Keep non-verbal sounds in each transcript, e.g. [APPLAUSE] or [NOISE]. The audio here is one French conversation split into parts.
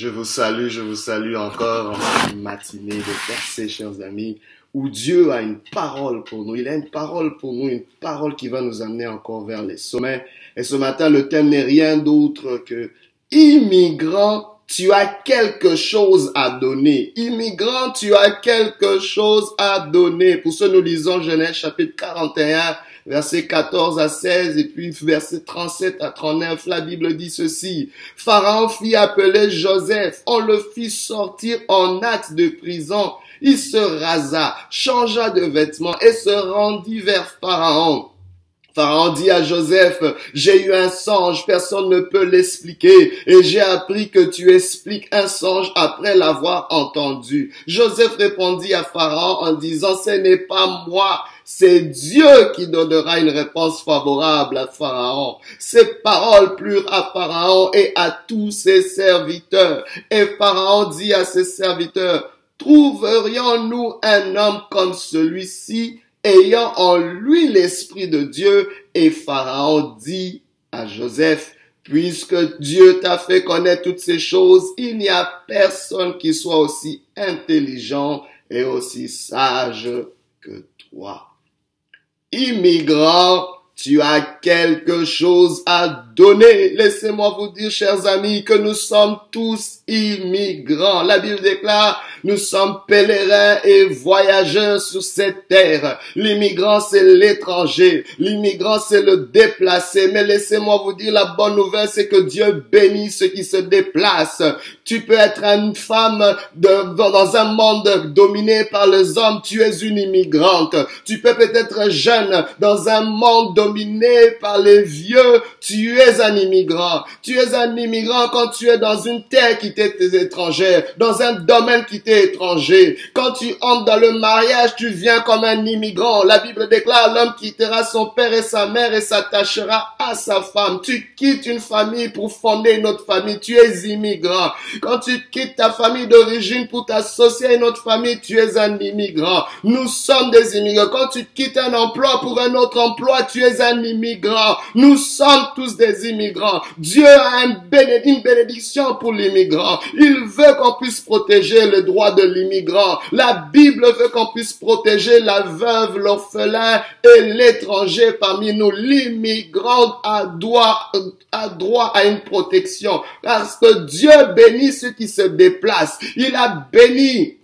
Je vous salue, je vous salue encore en cette matinée de percée, chers amis, où Dieu a une parole pour nous. Il a une parole pour nous, une parole qui va nous amener encore vers les sommets. Et ce matin, le thème n'est rien d'autre que immigrant, tu as quelque chose à donner. Immigrant, tu as quelque chose à donner. Pour ce, nous lisons Genèse chapitre 41, verset 14 à 16 et puis verset 37 à 39, la Bible dit ceci. Pharaon fit appeler Joseph, on le fit sortir en acte de prison. Il se rasa, changea de vêtements et se rendit vers Pharaon. Pharaon dit à Joseph, j'ai eu un songe, personne ne peut l'expliquer, et j'ai appris que tu expliques un songe après l'avoir entendu. Joseph répondit à Pharaon en disant, ce n'est pas moi, c'est Dieu qui donnera une réponse favorable à Pharaon. Ces paroles plurent à Pharaon et à tous ses serviteurs. Et Pharaon dit à ses serviteurs, trouverions-nous un homme comme celui-ci ayant en lui l'Esprit de Dieu. Et Pharaon dit à Joseph, puisque Dieu t'a fait connaître toutes ces choses, il n'y a personne qui soit aussi intelligent et aussi sage que toi. Immigrant, tu as quelque chose à donner. Laissez-moi vous dire, chers amis, que nous sommes tous immigrants. La Bible déclare, nous sommes pèlerins et voyageurs sur cette terre. L'immigrant, c'est l'étranger. L'immigrant, c'est le déplacé. Mais laissez-moi vous dire, la bonne nouvelle, c'est que Dieu bénit ceux qui se déplacent. Tu peux être une femme dans un monde dominé par les hommes. Tu es une immigrante. Tu peux peut-être jeune dans un monde dominé par les vieux. Tu es un immigrant. Tu es un immigrant quand tu es dans une terre qui t'est étrangère, dans un domaine qui t'est étranger. Quand tu entres dans le mariage, tu viens comme un immigrant. La Bible déclare l'homme quittera son père et sa mère et s'attachera à sa femme. Tu quittes une famille pour fonder une autre famille. Tu es immigrant. Quand tu quittes ta famille d'origine pour t'associer à une autre famille, tu es un immigrant. Nous sommes des immigrants. Quand tu quittes un emploi pour un autre emploi, tu es un immigrant. Nous sommes tous des immigrants. Dieu a une bénédiction pour l'immigrant. Il veut qu'on puisse protéger le droit de l'immigrant. La Bible veut qu'on puisse protéger la veuve, l'orphelin et l'étranger parmi nous. L'immigrant a droit, a droit à une protection parce que Dieu bénit ceux qui se déplacent. Il a béni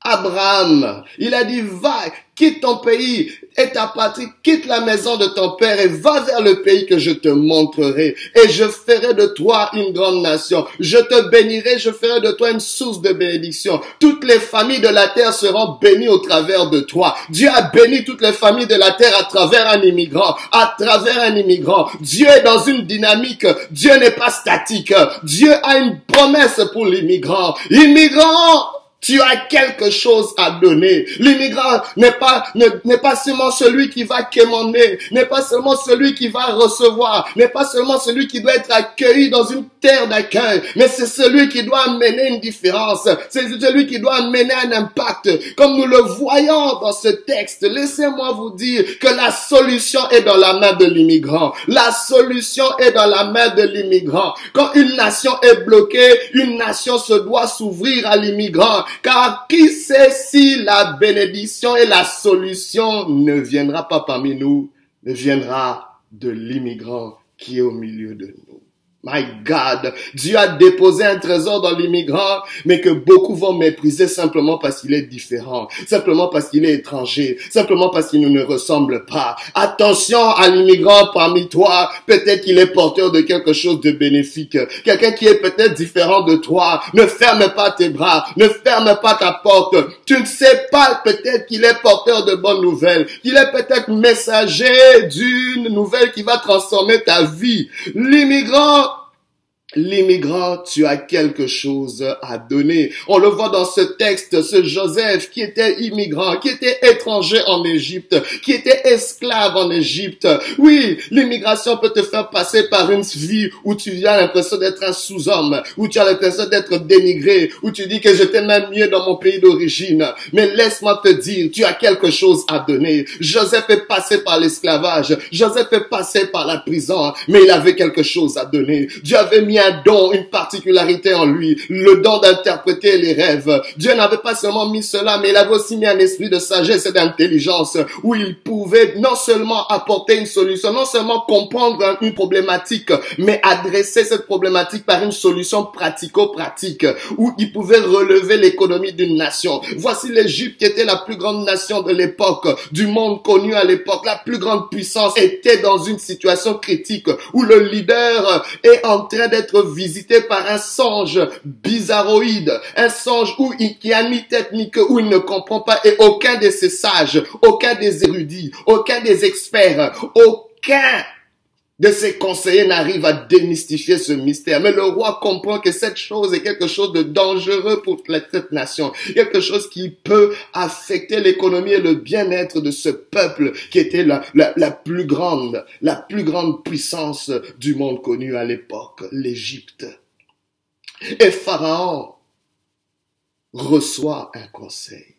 Abraham. Il a dit, va, quitte ton pays et ta patrie, quitte la maison de ton père et va vers le pays que je te montrerai. Et je ferai de toi une grande nation. Je te bénirai, je ferai de toi une source de bénédiction. Toutes les familles de la terre seront bénies au travers de toi. Dieu a béni toutes les familles de la terre à travers un immigrant, à travers un immigrant. Dieu est dans une dynamique. Dieu n'est pas statique. Dieu a une promesse pour l'immigrant. Immigrant, tu as quelque chose à donner. L'immigrant n'est pas, n'est pas seulement celui qui va quémander, n'est pas seulement celui qui va recevoir, n'est pas seulement celui qui doit être accueilli dans une terre d'accueil, mais c'est celui qui doit amener une différence. C'est celui qui doit amener un impact. Comme nous le voyons dans ce texte, laissez-moi vous dire que la solution est dans la main de l'immigrant. La solution est dans la main de l'immigrant. Quand une nation est bloquée, une nation se doit s'ouvrir à l'immigrant. Car qui sait si la bénédiction et la solution ne viendra pas parmi nous, ne viendra de l'immigrant qui est au milieu de nous. My God, Dieu a déposé un trésor dans l'immigrant, mais que beaucoup vont mépriser simplement parce qu'il est différent, simplement parce qu'il est étranger, simplement parce qu'il ne ressemble pas. Attention à l'immigrant parmi toi, peut-être qu'il est porteur de quelque chose de bénéfique, quelqu'un qui est peut-être différent de toi. Ne ferme pas tes bras, ne ferme pas ta porte. Tu ne sais pas peut-être qu'il est porteur de bonnes nouvelles, qu'il est peut-être messager d'une nouvelle qui va transformer ta vie. L'immigrant L'immigrant, tu as quelque chose à donner. On le voit dans ce texte, ce Joseph qui était immigrant, qui était étranger en Égypte, qui était esclave en Égypte. Oui, l'immigration peut te faire passer par une vie où tu as l'impression d'être un sous-homme, où tu as l'impression d'être dénigré, où tu dis que j'étais même mieux dans mon pays d'origine. Mais laisse-moi te dire, tu as quelque chose à donner. Joseph est passé par l'esclavage. Joseph est passé par la prison, mais il avait quelque chose à donner. Un don, une particularité en lui, le don d'interpréter les rêves. Dieu n'avait pas seulement mis cela, mais il avait aussi mis un esprit de sagesse et d'intelligence où il pouvait non seulement apporter une solution, non seulement comprendre une problématique, mais adresser cette problématique par une solution pratico-pratique où il pouvait relever l'économie d'une nation. Voici l'Égypte qui était la plus grande nation de l'époque, du monde connu à l'époque, la plus grande puissance était dans une situation critique où le leader est en train d'être visité par un songe bizarroïde, un songe où il, qui a ni tête ni queue, où il ne comprend pas et aucun de ces sages, aucun des érudits, aucun des experts, aucun de ses conseillers n'arrive à démystifier ce mystère. Mais le roi comprend que cette chose est quelque chose de dangereux pour cette nation. Quelque chose qui peut affecter l'économie et le bien-être de ce peuple qui était la, plus grande, la plus grande puissance du monde connu à l'époque, l'Égypte. Et Pharaon reçoit un conseil.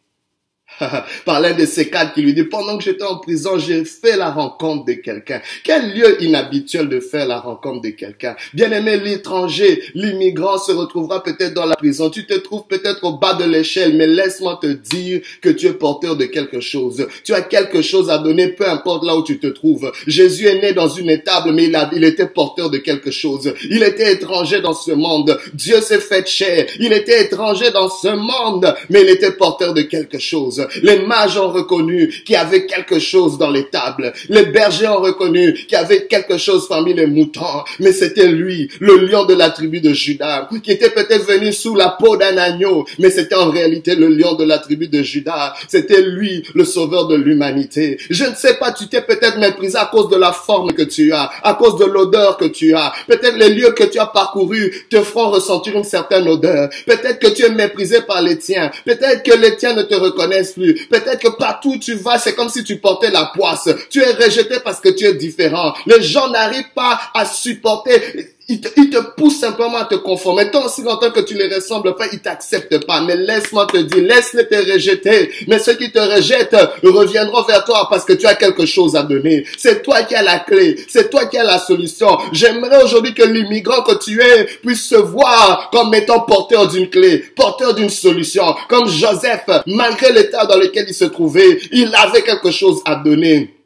[LAUGHS] par l'un de ces cadres qui lui dit, pendant que j'étais en prison, j'ai fait la rencontre de quelqu'un. Quel lieu inhabituel de faire la rencontre de quelqu'un? Bien aimé, l'étranger, l'immigrant se retrouvera peut-être dans la prison. Tu te trouves peut-être au bas de l'échelle, mais laisse-moi te dire que tu es porteur de quelque chose. Tu as quelque chose à donner, peu importe là où tu te trouves. Jésus est né dans une étable, mais il, a, il était porteur de quelque chose. Il était étranger dans ce monde. Dieu s'est fait chair. Il était étranger dans ce monde, mais il était porteur de quelque chose. Les mages ont reconnu qu'il y avait quelque chose dans les tables. Les bergers ont reconnu qu'il y avait quelque chose parmi les moutons. Mais c'était lui, le lion de la tribu de Judas, qui était peut-être venu sous la peau d'un agneau, mais c'était en réalité le lion de la tribu de Judas. C'était lui, le sauveur de l'humanité. Je ne sais pas, tu t'es peut-être méprisé à cause de la forme que tu as, à cause de l'odeur que tu as. Peut-être les lieux que tu as parcourus te feront ressentir une certaine odeur. Peut-être que tu es méprisé par les tiens. Peut-être que les tiens ne te reconnaissent Peut-être que partout où tu vas, c'est comme si tu portais la poisse. Tu es rejeté parce que tu es différent. Les gens n'arrivent pas à supporter il te, pousse simplement à te conformer. Tant aussi longtemps que tu les ressembles pas, ils t'acceptent pas. Mais laisse-moi te dire, laisse-les te rejeter. Mais ceux qui te rejettent reviendront vers toi parce que tu as quelque chose à donner. C'est toi qui as la clé. C'est toi qui as la solution. J'aimerais aujourd'hui que l'immigrant que tu es puisse se voir comme étant porteur d'une clé, porteur d'une solution. Comme Joseph, malgré l'état dans lequel il se trouvait, il avait quelque chose à donner.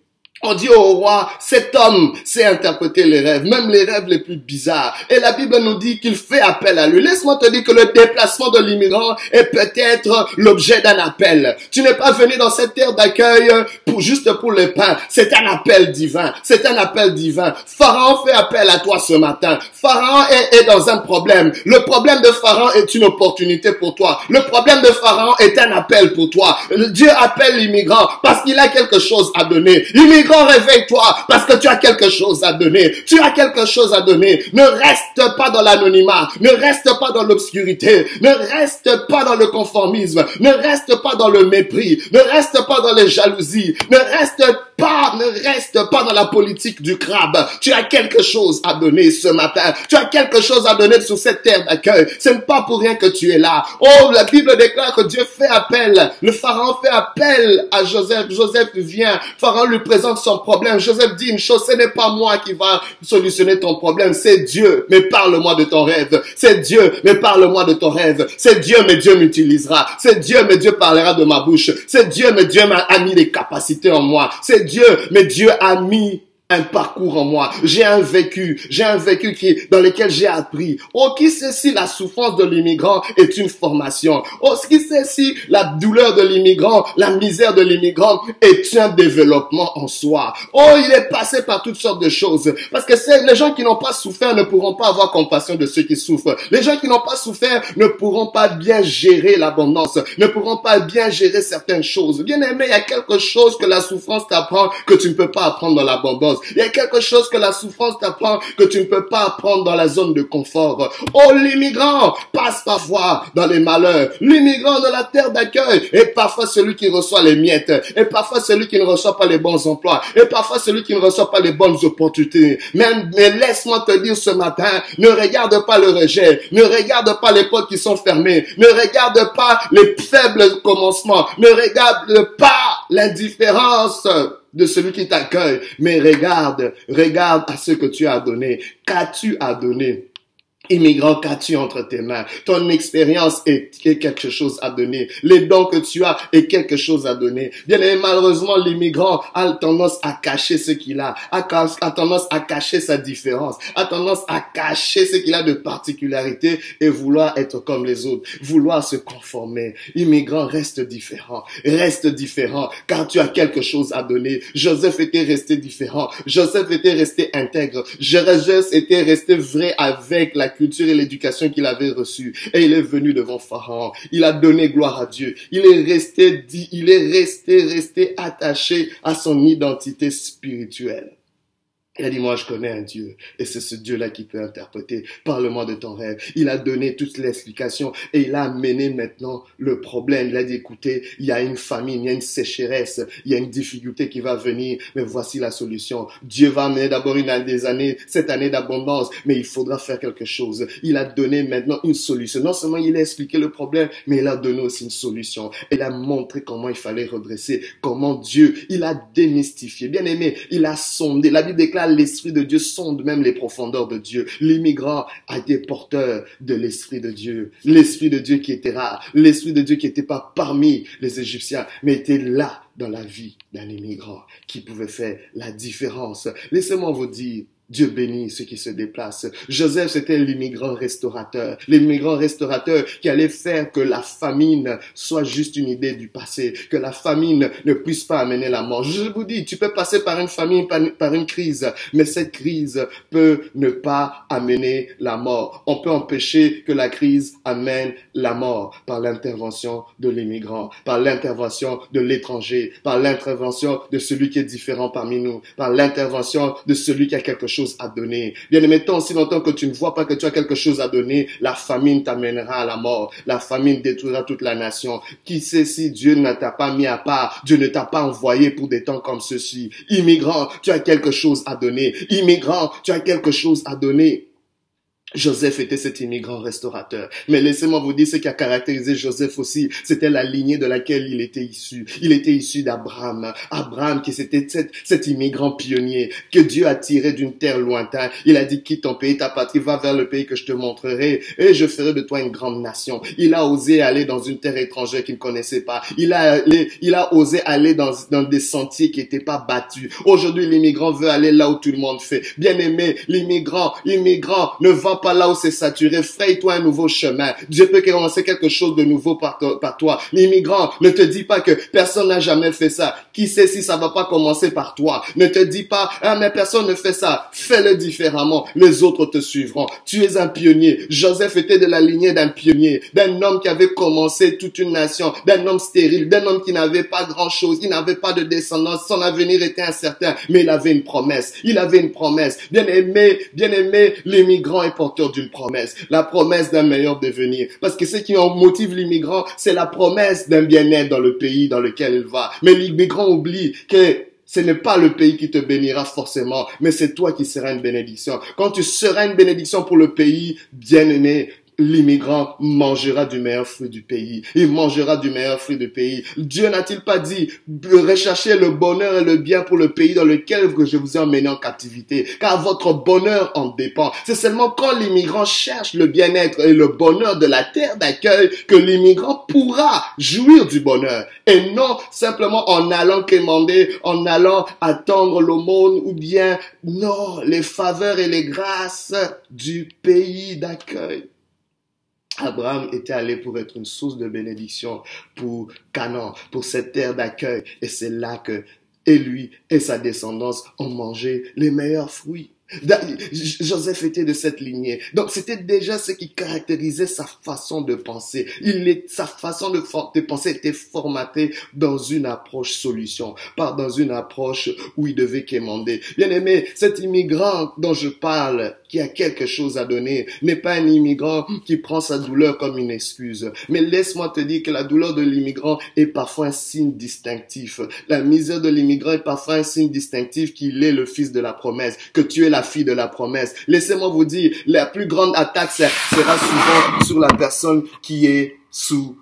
On dit au roi, cet homme sait interpréter les rêves, même les rêves les plus bizarres. Et la Bible nous dit qu'il fait appel à lui. Laisse-moi te dire que le déplacement de l'immigrant est peut-être l'objet d'un appel. Tu n'es pas venu dans cette terre d'accueil pour juste pour le pain. C'est un appel divin. C'est un appel divin. Pharaon fait appel à toi ce matin. Pharaon est, est dans un problème. Le problème de Pharaon est une opportunité pour toi. Le problème de Pharaon est un appel pour toi. Dieu appelle l'immigrant parce qu'il a quelque chose à donner. Réveille-toi parce que tu as quelque chose à donner. Tu as quelque chose à donner. Ne reste pas dans l'anonymat. Ne reste pas dans l'obscurité. Ne reste pas dans le conformisme. Ne reste pas dans le mépris. Ne reste pas dans les jalousies. Ne reste pas, ne reste pas dans la politique du crabe. Tu as quelque chose à donner ce matin. Tu as quelque chose à donner sur cette terre d'accueil. Ce pas pour rien que tu es là. Oh, la Bible déclare que Dieu fait appel. Le pharaon fait appel à Joseph. Joseph vient. Pharaon lui présente son problème. Joseph dit une chose, ce n'est pas moi qui va solutionner ton problème, c'est Dieu. Mais parle-moi de ton rêve. C'est Dieu, mais parle-moi de ton rêve. C'est Dieu, mais Dieu m'utilisera. C'est Dieu, mais Dieu parlera de ma bouche. C'est Dieu, mais Dieu m'a mis des capacités en moi. C'est Dieu, mais Dieu a mis un parcours en moi. J'ai un vécu. J'ai un vécu qui, dans lequel j'ai appris. Oh, qui sait si la souffrance de l'immigrant est une formation? Oh, qui sait si la douleur de l'immigrant, la misère de l'immigrant est un développement en soi? Oh, il est passé par toutes sortes de choses. Parce que c'est, les gens qui n'ont pas souffert ne pourront pas avoir compassion de ceux qui souffrent. Les gens qui n'ont pas souffert ne pourront pas bien gérer l'abondance, ne pourront pas bien gérer certaines choses. Bien aimé, il y a quelque chose que la souffrance t'apprend que tu ne peux pas apprendre dans l'abondance. Il y a quelque chose que la souffrance t'apprend que tu ne peux pas apprendre dans la zone de confort. Oh, l'immigrant passe parfois dans les malheurs. L'immigrant de la terre d'accueil est parfois celui qui reçoit les miettes. Et parfois celui qui ne reçoit pas les bons emplois. Et parfois celui qui ne reçoit pas les bonnes opportunités. Mais, mais laisse-moi te dire ce matin, ne regarde pas le rejet. Ne regarde pas les portes qui sont fermées. Ne regarde pas les faibles commencements. Ne regarde pas l'indifférence de celui qui t'accueille, mais regarde, regarde à ce que tu as donné. Qu'as-tu à donner? Immigrant, qu'as-tu entre tes mains? Ton expérience est quelque chose à donner. Les dons que tu as est quelque chose à donner. Bien aimé, malheureusement, l'immigrant a tendance à cacher ce qu'il a, a, a tendance à cacher sa différence, a tendance à cacher ce qu'il a de particularité et vouloir être comme les autres, vouloir se conformer. Immigrant, reste différent, reste différent, car tu as quelque chose à donner. Joseph était resté différent. Joseph était resté intègre. Joseph était resté vrai avec la culture et l'éducation qu'il avait reçue. Et il est venu devant Pharaon. Il a donné gloire à Dieu. Il est resté dit, il est resté, resté attaché à son identité spirituelle. Il a dit, moi, je connais un Dieu. Et c'est ce Dieu-là qui peut interpréter. Parle-moi de ton rêve. Il a donné toute l'explication et il a amené maintenant le problème. Il a dit, écoutez, il y a une famine, il y a une sécheresse, il y a une difficulté qui va venir, mais voici la solution. Dieu va amener d'abord une année des années, cette année d'abondance, mais il faudra faire quelque chose. Il a donné maintenant une solution. Non seulement il a expliqué le problème, mais il a donné aussi une solution. Il a montré comment il fallait redresser, comment Dieu, il a démystifié. Bien aimé, il a sondé. La Bible déclare l'Esprit de Dieu sonde même les profondeurs de Dieu. L'immigrant a été porteur de l'Esprit de Dieu. L'Esprit de Dieu qui était rare. L'Esprit de Dieu qui n'était pas parmi les Égyptiens, mais était là dans la vie d'un immigrant qui pouvait faire la différence. Laissez-moi vous dire, Dieu bénit ceux qui se déplacent. Joseph, c'était l'immigrant restaurateur. L'immigrant restaurateur qui allait faire que la famine soit juste une idée du passé, que la famine ne puisse pas amener la mort. Je vous dis, tu peux passer par une famine, par une crise, mais cette crise peut ne pas amener la mort. On peut empêcher que la crise amène la mort par l'intervention de l'immigrant, par l'intervention de l'étranger, par l'intervention de celui qui est différent parmi nous, par l'intervention de celui qui a quelque chose à donner. Bien aimé, tant si longtemps que tu ne vois pas que tu as quelque chose à donner, la famine t'amènera à la mort. La famine détruira toute la nation. Qui sait si Dieu ne t'a pas mis à part, Dieu ne t'a pas envoyé pour des temps comme ceci. Immigrant, tu as quelque chose à donner. Immigrant, tu as quelque chose à donner. Joseph était cet immigrant restaurateur. Mais laissez-moi vous dire ce qui a caractérisé Joseph aussi. C'était la lignée de laquelle il était issu. Il était issu d'Abraham. Abraham qui c'était cet, immigrant pionnier que Dieu a tiré d'une terre lointaine. Il a dit quitte ton pays, ta patrie, va vers le pays que je te montrerai et je ferai de toi une grande nation. Il a osé aller dans une terre étrangère qu'il ne connaissait pas. Il a, il a osé aller dans, des sentiers qui n'étaient pas battus. Aujourd'hui, l'immigrant veut aller là où tout le monde fait. Bien aimé, l'immigrant, l'immigrant ne va pas là où c'est saturé, fraye-toi un nouveau chemin. Dieu peut commencer quelque chose de nouveau par, toi. L'immigrant, ne te dis pas que personne n'a jamais fait ça. Qui sait si ça va pas commencer par toi? Ne te dis pas, ah, mais personne ne fait ça. Fais-le différemment. Les autres te suivront. Tu es un pionnier. Joseph était de la lignée d'un pionnier, d'un homme qui avait commencé toute une nation, d'un homme stérile, d'un homme qui n'avait pas grand chose. Il n'avait pas de descendance. Son avenir était incertain, mais il avait une promesse. Il avait une promesse. Bien aimé, bien aimé, l'immigrant est d'une promesse, la promesse d'un meilleur devenir. Parce que ce qui motive l'immigrant, c'est la promesse d'un bien-être dans le pays dans lequel il va. Mais l'immigrant oublie que ce n'est pas le pays qui te bénira forcément, mais c'est toi qui seras une bénédiction. Quand tu seras une bénédiction pour le pays, bien aimé, l'immigrant mangera du meilleur fruit du pays. Il mangera du meilleur fruit du pays. Dieu n'a-t-il pas dit de rechercher le bonheur et le bien pour le pays dans lequel je vous ai emmené en captivité? Car votre bonheur en dépend. C'est seulement quand l'immigrant cherche le bien-être et le bonheur de la terre d'accueil que l'immigrant pourra jouir du bonheur. Et non simplement en allant quémander, en allant attendre l'aumône ou bien non, les faveurs et les grâces du pays d'accueil. Abraham était allé pour être une source de bénédiction pour Canaan, pour cette terre d'accueil. Et c'est là que et lui et sa descendance ont mangé les meilleurs fruits. Joseph était de cette lignée. Donc c'était déjà ce qui caractérisait sa façon de penser. Il est, sa façon de, penser était formatée dans une approche solution, pas dans une approche où il devait quémander. Bien aimé, cet immigrant dont je parle, qui a quelque chose à donner, n'est pas un immigrant qui prend sa douleur comme une excuse. Mais laisse-moi te dire que la douleur de l'immigrant est parfois un signe distinctif. La misère de l'immigrant est parfois un signe distinctif qu'il est le fils de la promesse, que tu es la fille de la promesse. Laissez-moi vous dire, la plus grande attaque sera souvent sur la personne qui est sous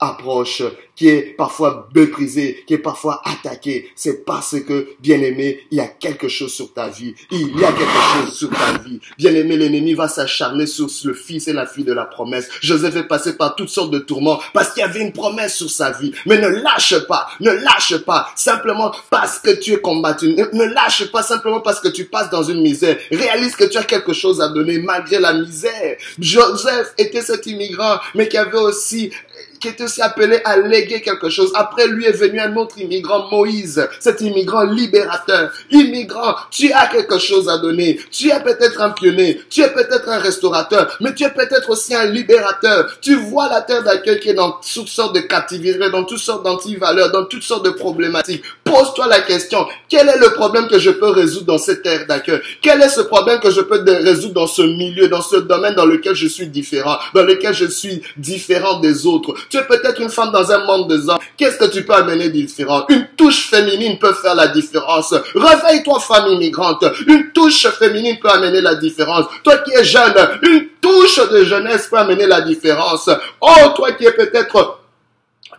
approche, qui est parfois méprisé, qui est parfois attaqué, c'est parce que, bien aimé, il y a quelque chose sur ta vie. Il y a quelque chose sur ta vie. Bien aimé, l'ennemi va s'acharner sur le fils et la fille de la promesse. Joseph est passé par toutes sortes de tourments parce qu'il y avait une promesse sur sa vie. Mais ne lâche pas, ne lâche pas, simplement parce que tu es combattu. Ne, ne lâche pas simplement parce que tu passes dans une misère. Réalise que tu as quelque chose à donner malgré la misère. Joseph était cet immigrant, mais qui avait aussi qui était aussi appelé à léguer quelque chose. Après lui est venu un autre immigrant, Moïse, cet immigrant libérateur. Immigrant, tu as quelque chose à donner. Tu es peut-être un pionnier, tu es peut-être un restaurateur, mais tu es peut-être aussi un libérateur. Tu vois la terre d'accueil qui est dans toutes sortes de captivité, dans toutes sortes d'antivaleurs, dans toutes sortes de problématiques. Pose-toi la question, quel est le problème que je peux résoudre dans cette terre d'accueil? Quel est ce problème que je peux résoudre dans ce milieu, dans ce domaine dans lequel je suis différent, dans lequel je suis différent des autres? Tu es peut-être une femme dans un monde de hommes. Qu'est-ce que tu peux amener différent? Une touche féminine peut faire la différence. Réveille-toi, femme immigrante. Une touche féminine peut amener la différence. Toi qui es jeune, une touche de jeunesse peut amener la différence. Oh, toi qui es peut-être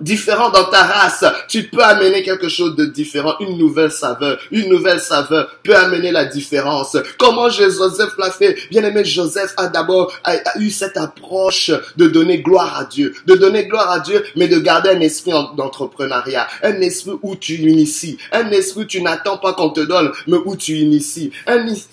différent dans ta race, tu peux amener quelque chose de différent, une nouvelle saveur. Une nouvelle saveur peut amener la différence. Comment Joseph l'a fait Bien aimé, Joseph a d'abord eu cette approche de donner gloire à Dieu, de donner gloire à Dieu, mais de garder un esprit d'entrepreneuriat, un esprit où tu inities, un esprit où tu n'attends pas qu'on te donne, mais où tu inities.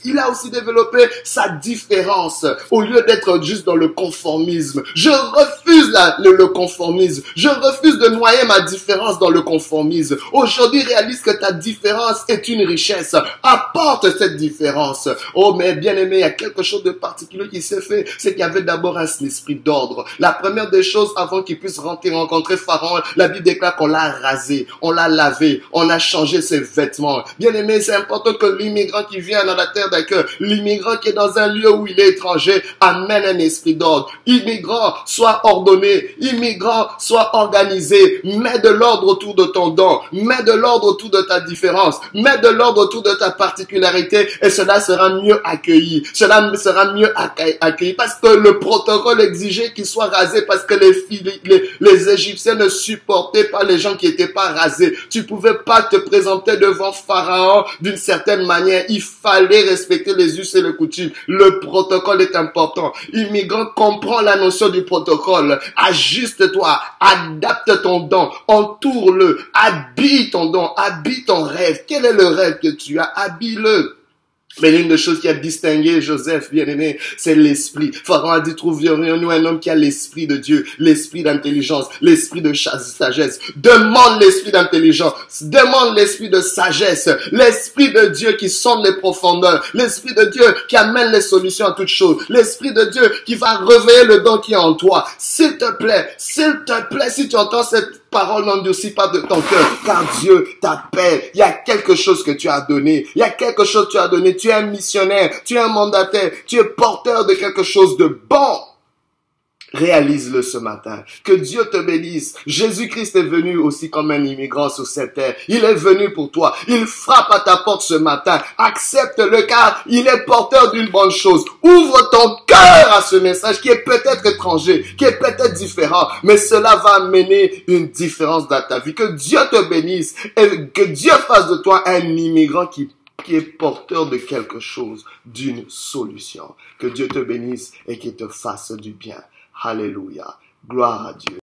il a aussi développé sa différence au lieu d'être juste dans le conformisme. Je refuse le conformisme. Je refuse de noyer ma différence dans le conformisme. Aujourd'hui, réalise que ta différence est une richesse. Apporte cette différence. Oh, mais bien aimé, il y a quelque chose de particulier qui s'est fait. C'est qu'il y avait d'abord un esprit d'ordre. La première des choses, avant qu'il puisse rentrer rencontrer Pharaon, la Bible déclare qu'on l'a rasé, on l'a lavé, on a changé ses vêtements. Bien aimé, c'est important que l'immigrant qui vient dans la terre d'accueil, l'immigrant qui est dans un lieu où il est étranger, amène un esprit d'ordre. Immigrant, soit ordonné. Immigrant, soit organisé Mets de l'ordre autour de ton don. Mets de l'ordre autour de ta différence. Mets de l'ordre autour de ta particularité et cela sera mieux accueilli. Cela sera mieux accueilli parce que le protocole exigeait qu'il soit rasé parce que les, Égyptiens ne supportaient pas les gens qui n'étaient pas rasés. Tu pouvais pas te présenter devant Pharaon d'une certaine manière. Il fallait respecter les us et les coutumes. Le protocole est important. Immigrant comprend la notion du protocole. Ajuste-toi. Adapte ton don, entoure-le, habite ton don, habite ton rêve. Quel est le rêve que tu as? Habille-le. Mais l'une des choses qui a distingué Joseph, bien aimé, c'est l'esprit. Pharaon a dit, trouvions-nous un homme qui a l'esprit de Dieu, l'esprit d'intelligence, l'esprit de sagesse. Demande l'esprit d'intelligence, demande l'esprit de sagesse, l'esprit de Dieu qui sonde les profondeurs, l'esprit de Dieu qui amène les solutions à toutes choses, l'esprit de Dieu qui va réveiller le don qui est en toi. S'il te plaît, s'il te plaît, si tu entends cette parole n'endurcit pas de ton cœur, car Dieu t'appelle. Il y a quelque chose que tu as donné. Il y a quelque chose que tu as donné. Tu es un missionnaire, tu es un mandataire, tu es porteur de quelque chose de bon. Réalise-le ce matin. Que Dieu te bénisse. Jésus-Christ est venu aussi comme un immigrant sur cette terre. Il est venu pour toi. Il frappe à ta porte ce matin. Accepte-le car il est porteur d'une bonne chose. Ouvre ton cœur à ce message qui est peut-être étranger, qui est peut-être différent, mais cela va amener une différence dans ta vie. Que Dieu te bénisse et que Dieu fasse de toi un immigrant qui qui est porteur de quelque chose, d'une solution. Que Dieu te bénisse et qu'il te fasse du bien. Alléluia. Gloire à Dieu.